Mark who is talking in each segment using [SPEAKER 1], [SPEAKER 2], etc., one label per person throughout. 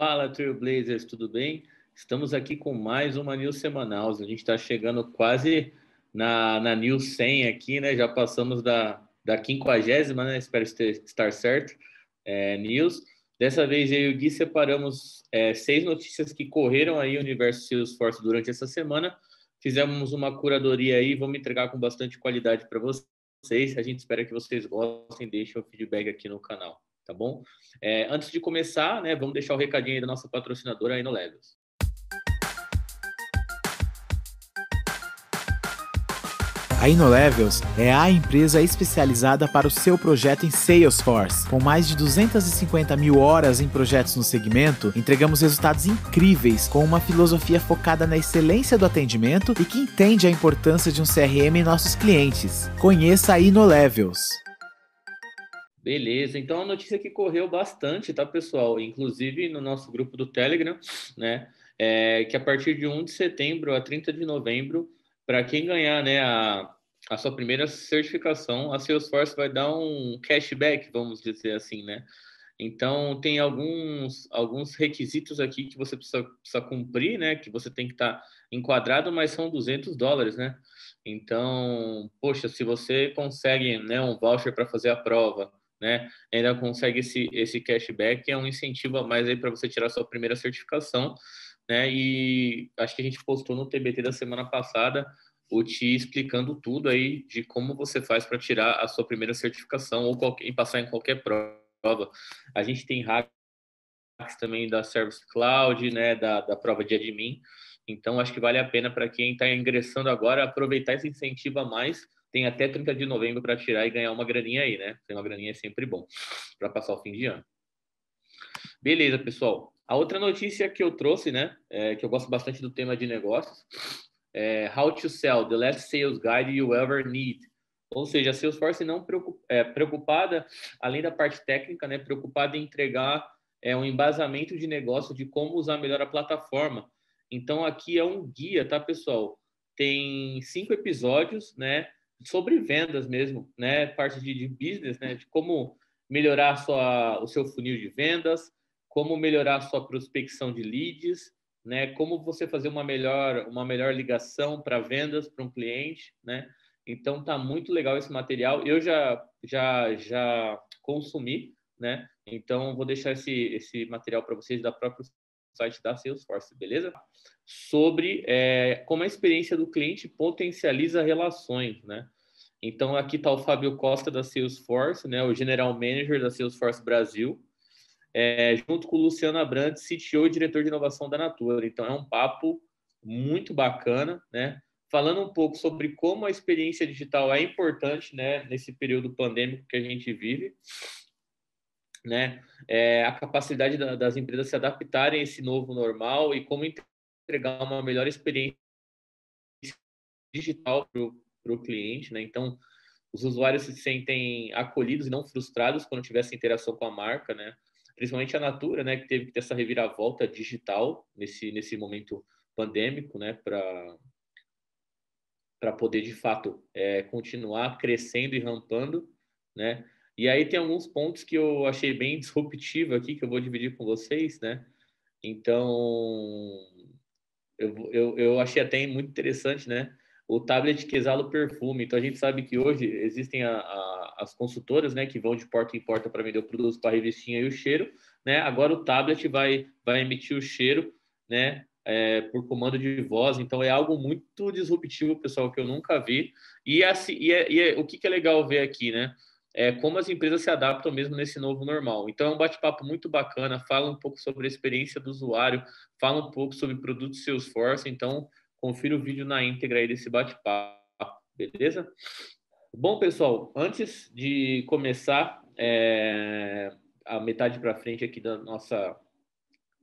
[SPEAKER 1] Fala, Trailblazers, tudo bem? Estamos aqui com mais uma News semanal. A gente está chegando quase na, na News 100 aqui, né? Já passamos da, da 50, né? Espero estar certo. É, news. Dessa vez eu e o Gui separamos é, seis notícias que correram aí no universo Salesforce durante essa semana. Fizemos uma curadoria aí, vamos entregar com bastante qualidade para vocês. A gente espera que vocês gostem, deixem o feedback aqui no canal tá bom? É, antes de começar, né, vamos deixar o recadinho aí da nossa patrocinadora aí no Levels.
[SPEAKER 2] A InnoLevels é a empresa especializada para o seu projeto em Salesforce. Com mais de 250 mil horas em projetos no segmento, entregamos resultados incríveis com uma filosofia focada na excelência do atendimento e que entende a importância de um CRM em nossos clientes. Conheça a InnoLevels.
[SPEAKER 1] Beleza, então a notícia que correu bastante, tá, pessoal? Inclusive no nosso grupo do Telegram, né? É que a partir de 1 de setembro a 30 de novembro, para quem ganhar né, a, a sua primeira certificação, a Salesforce vai dar um cashback, vamos dizer assim, né? Então, tem alguns, alguns requisitos aqui que você precisa, precisa cumprir, né? Que você tem que estar tá enquadrado, mas são 200 dólares, né? Então, poxa, se você consegue né, um voucher para fazer a prova, né? Ainda consegue esse, esse cashback, é um incentivo a mais aí para você tirar sua primeira certificação, né? E acho que a gente postou no TBT da semana passada o te explicando tudo aí de como você faz para tirar a sua primeira certificação ou qualquer, passar em qualquer prova. A gente tem hacks também da Service Cloud, né? Da, da prova de admin. Então, acho que vale a pena para quem está ingressando agora aproveitar esse incentivo a mais tem até 30 de novembro para tirar e ganhar uma graninha aí, né? Tem uma graninha é sempre bom para passar o fim de ano. Beleza, pessoal. A outra notícia que eu trouxe, né, é, que eu gosto bastante do tema de negócios, é How to Sell, the Last Sales Guide You Ever Need. Ou seja, a Salesforce não é, preocupada, além da parte técnica, né, preocupada em entregar é, um embasamento de negócio de como usar melhor a plataforma. Então, aqui é um guia, tá, pessoal? Tem cinco episódios, né? Sobre vendas mesmo, né? Parte de, de business, né? De como melhorar sua, o seu funil de vendas, como melhorar a sua prospecção de leads, né? Como você fazer uma melhor, uma melhor ligação para vendas para um cliente, né? Então tá muito legal esse material. Eu já já já consumi, né? Então vou deixar esse esse material para vocês da própria site da Salesforce, beleza? Sobre é, como a experiência do cliente potencializa relações, né? Então, aqui está o Fábio Costa da Salesforce, né, o General Manager da Salesforce Brasil, é, junto com o Luciano Abrantes, CTO e diretor de inovação da Natura. Então, é um papo muito bacana, né? Falando um pouco sobre como a experiência digital é importante, né, nesse período pandêmico que a gente vive, né? É, a capacidade da, das empresas se adaptarem a esse novo normal e como entregar uma melhor experiência digital para o cliente, né? Então, os usuários se sentem acolhidos e não frustrados quando tiver essa interação com a marca, né? Principalmente a Natura, né, que teve que ter essa reviravolta digital nesse nesse momento pandêmico, né, para para poder de fato é, continuar crescendo e rampando, né? E aí tem alguns pontos que eu achei bem disruptivo aqui que eu vou dividir com vocês, né? Então eu, eu, eu achei até muito interessante, né? o tablet que exala o perfume. Então a gente sabe que hoje existem a, a, as consultoras, né, que vão de porta em porta para vender o produto para a revistinha e o cheiro, né? Agora o tablet vai vai emitir o cheiro, né, é, por comando de voz. Então é algo muito disruptivo, pessoal, que eu nunca vi. E assim, e, é, e é, o que, que é legal ver aqui, né? É como as empresas se adaptam mesmo nesse novo normal. Então é um bate-papo muito bacana, fala um pouco sobre a experiência do usuário, fala um pouco sobre produtos Salesforce. Então confira o vídeo na íntegra aí desse bate-papo, beleza? Bom, pessoal, antes de começar é, a metade para frente aqui da nossa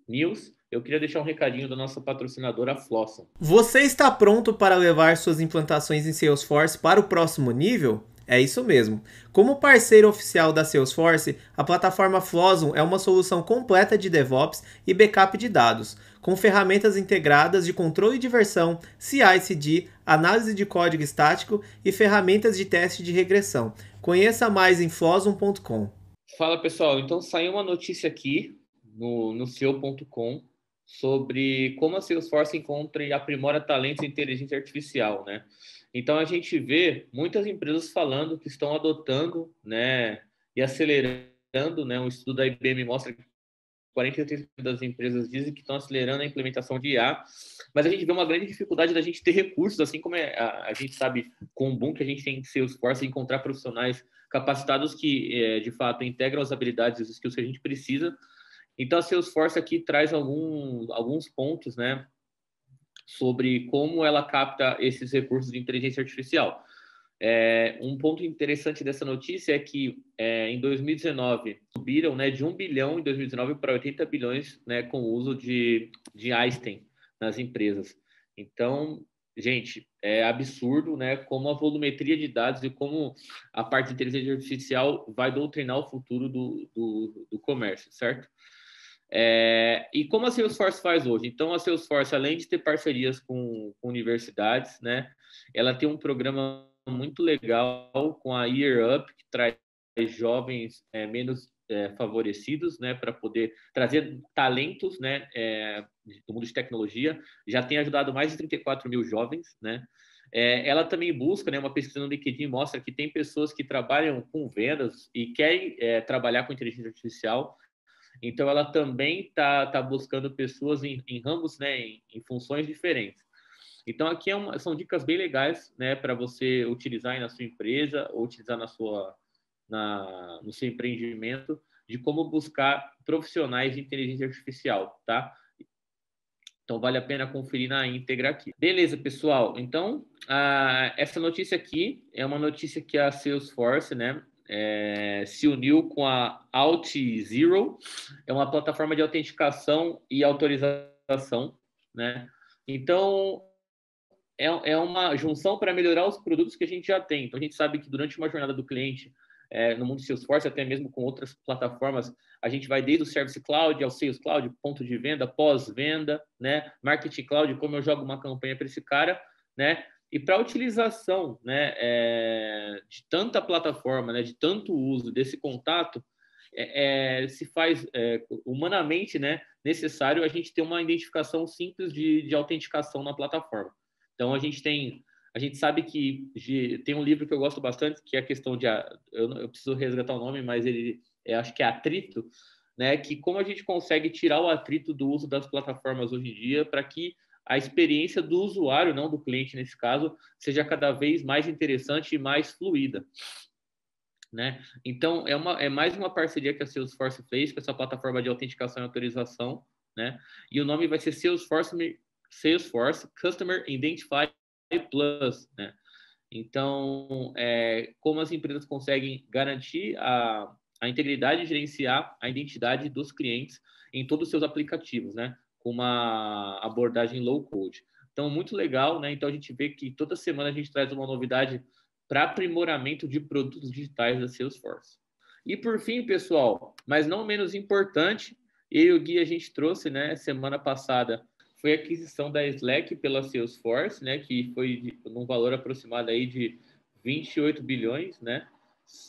[SPEAKER 1] news, eu queria deixar um recadinho da nossa patrocinadora Flosson.
[SPEAKER 3] Você está pronto para levar suas implantações em Salesforce para o próximo nível? É isso mesmo. Como parceiro oficial da Salesforce, a plataforma Flosum é uma solução completa de DevOps e backup de dados, com ferramentas integradas de controle de versão, CI/CD, análise de código estático e ferramentas de teste de regressão. Conheça mais em flosum.com.
[SPEAKER 1] Fala pessoal, então saiu uma notícia aqui no, no sobre como a Salesforce encontra e aprimora talentos em inteligência artificial, né? Então a gente vê muitas empresas falando que estão adotando, né, e acelerando, né, um estudo da IBM mostra que 43% das empresas dizem que estão acelerando a implementação de IA, mas a gente vê uma grande dificuldade da gente ter recursos, assim como é, a, a, gente sabe com o boom que a gente tem em Salesforce encontrar profissionais capacitados que, é, de fato, integram as habilidades e os skills que a gente precisa. Então, a Salesforce aqui traz algum, alguns pontos, né, sobre como ela capta esses recursos de inteligência artificial. É, um ponto interessante dessa notícia é que é, em 2019 subiram né, de 1 bilhão em 2019 para 80 bilhões né, com o uso de, de Einstein nas empresas. Então, gente, é absurdo né, como a volumetria de dados e como a parte de inteligência artificial vai doutrinar o futuro do, do, do comércio, certo? É, e como a Salesforce faz hoje? Então, a Salesforce, além de ter parcerias com, com universidades, né, ela tem um programa muito legal com a Year Up, que traz jovens é, menos é, favorecidos, né, para poder trazer talentos, né, é, do mundo de tecnologia. Já tem ajudado mais de 34 mil jovens, né. É, ela também busca, né, uma pesquisa no LinkedIn mostra que tem pessoas que trabalham com vendas e querem é, trabalhar com inteligência artificial. Então, ela também está tá buscando pessoas em, em ramos, né, em, em funções diferentes. Então, aqui é uma, são dicas bem legais né, para você utilizar na sua empresa ou utilizar na sua, na, no seu empreendimento de como buscar profissionais de inteligência artificial, tá? Então, vale a pena conferir na íntegra aqui. Beleza, pessoal. Então, a, essa notícia aqui é uma notícia que a Salesforce, né, é, se uniu com a AuthZero, é uma plataforma de autenticação e autorização, né? Então, é, é uma junção para melhorar os produtos que a gente já tem. Então, a gente sabe que durante uma jornada do cliente, é, no mundo Salesforce, até mesmo com outras plataformas, a gente vai desde o Service Cloud ao Sales Cloud, ponto de venda, pós-venda, né? Marketing Cloud, como eu jogo uma campanha para esse cara, né? E para a utilização né, é, de tanta plataforma, né, de tanto uso desse contato, é, é, se faz é, humanamente né, necessário a gente ter uma identificação simples de, de autenticação na plataforma. Então a gente tem, a gente sabe que de, tem um livro que eu gosto bastante que é a questão de, eu, eu preciso resgatar o nome, mas ele, é, acho que é atrito, né? Que como a gente consegue tirar o atrito do uso das plataformas hoje em dia para que a experiência do usuário, não do cliente nesse caso, seja cada vez mais interessante e mais fluida. Né? Então, é, uma, é mais uma parceria que a Salesforce fez com essa plataforma de autenticação e autorização, né? E o nome vai ser Salesforce Salesforce Customer Identify Plus, né? Então, é, como as empresas conseguem garantir a, a integridade e gerenciar a identidade dos clientes em todos os seus aplicativos, né? Com uma abordagem low code. Então, muito legal, né? Então, a gente vê que toda semana a gente traz uma novidade para aprimoramento de produtos digitais da Salesforce. E por fim, pessoal, mas não menos importante, eu e o Gui a gente trouxe, né, semana passada, foi a aquisição da Slack pela Salesforce, né, que foi de, num valor aproximado aí de 28 bilhões, né?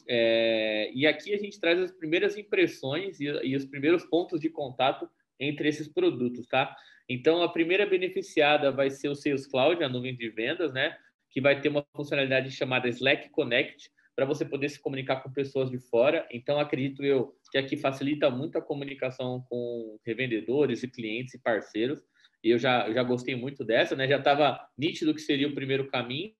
[SPEAKER 1] É, e aqui a gente traz as primeiras impressões e, e, os primeiros pontos de contato entre esses produtos, tá? Então, a primeira beneficiada vai ser o Sales Cloud, a nuvem de vendas, né? Que vai ter uma funcionalidade chamada Slack Connect, para você poder se comunicar com pessoas de fora. Então, acredito eu que aqui facilita muito a comunicação com revendedores e clientes e parceiros e eu já, já gostei muito dessa, né? Já estava nítido que seria o primeiro caminho.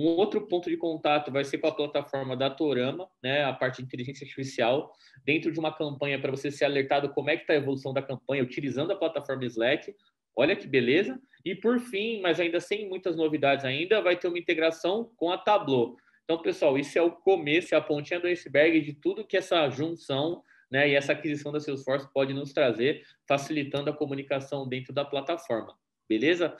[SPEAKER 1] Um outro ponto de contato vai ser com a plataforma da Torama, né? A parte de inteligência artificial, dentro de uma campanha para você ser alertado como é que está a evolução da campanha, utilizando a plataforma Slack. Olha que beleza! E por fim, mas ainda sem muitas novidades ainda, vai ter uma integração com a Tableau. Então, pessoal, isso é o começo, é a pontinha do iceberg de tudo que essa junção né? E essa aquisição da Salesforce pode nos trazer, facilitando a comunicação dentro da plataforma. Beleza?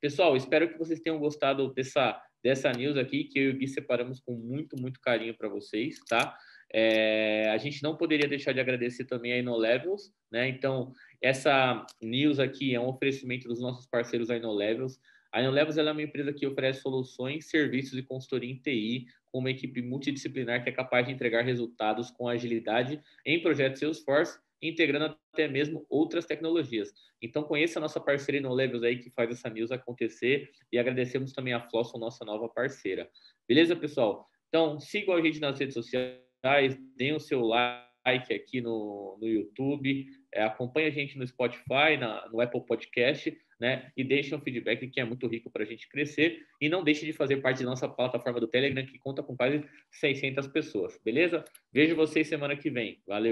[SPEAKER 1] Pessoal, espero que vocês tenham gostado dessa, dessa news aqui, que eu e o Gui separamos com muito, muito carinho para vocês, tá? É, a gente não poderia deixar de agradecer também a InnoLevels, né? Então, essa news aqui é um oferecimento dos nossos parceiros a InnoLevels. A InnoLevels é uma empresa que oferece soluções, serviços e consultoria em TI com uma equipe multidisciplinar que é capaz de entregar resultados com agilidade em projetos Salesforce integrando até mesmo outras tecnologias. Então, conheça a nossa parceira no Levels aí que faz essa news acontecer e agradecemos também a Flosson, nossa nova parceira. Beleza, pessoal? Então, sigam a gente nas redes sociais, deem o seu like aqui no, no YouTube, é, acompanhe a gente no Spotify, na, no Apple Podcast, né? E deixe um feedback que é muito rico para a gente crescer. E não deixe de fazer parte da nossa plataforma do Telegram, que conta com quase 600 pessoas, beleza? Vejo vocês semana que vem. Valeu!